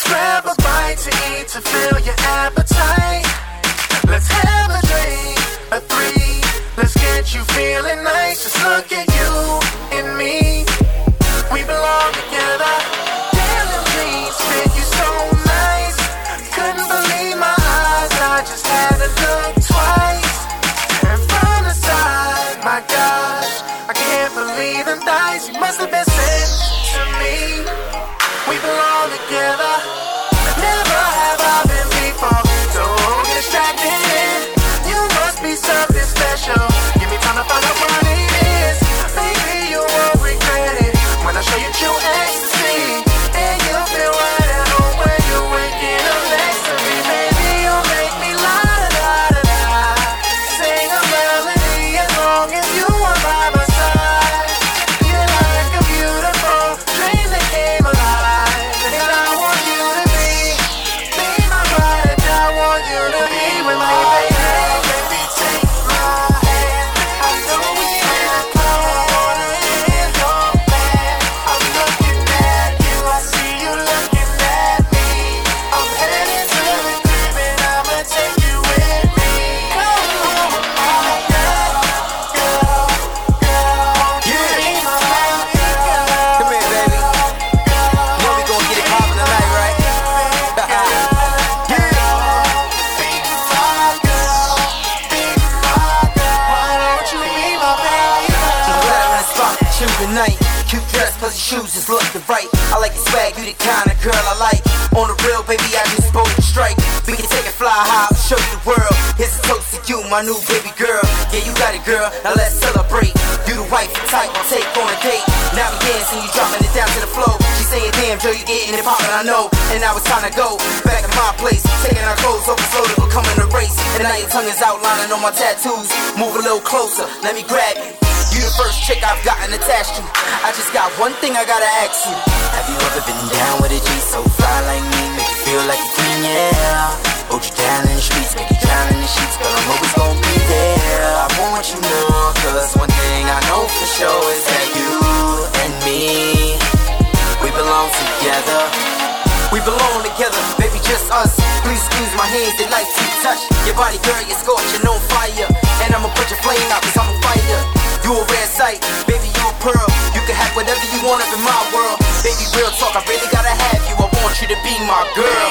Let's grab a bite to eat to fill your appetite. Let's have a drink, a three. Let's get you feeling nice. Just look at you and me. We belong together. Damn, please, fit you so nice. Couldn't believe my eyes. I just had to look twice. And from the side, my gosh, I can't believe them thighs. You must have been sent to me. We belong together. Never have I been Cute dress plus your shoes just looking right. I like your swag, you the kind of girl I like. On the real, baby, I just spoke to strike. We can take it fly high, show you the world. Here's a toast to you, my new baby girl. Yeah, you got it, girl. Now let's celebrate. You the wife type, take on a date. Now we dancing, you dropping it down to the floor. She saying, damn, Joe, you getting it poppin', I know. And now it's time to go back to my place. Taking our clothes off floor to become a race. And now your tongue is outlining on my tattoos. Move a little closer, let me grab you. You the first chick I've gotten attached to. I just got one thing I gotta ask you. Have you ever been down with a G so fly like me? Make you feel like a queen, yeah. Hold you down in the streets, make you drown in the sheets, but I'm always gonna be there. I want you more, cause one thing I know for sure is that you and me, we belong together. We belong together, baby, just us. Please squeeze my hands, they like to touch. Your body, girl, you're scorching on fire. Up in my world. Baby, real talk, I really gotta have you. I want you to be my girl.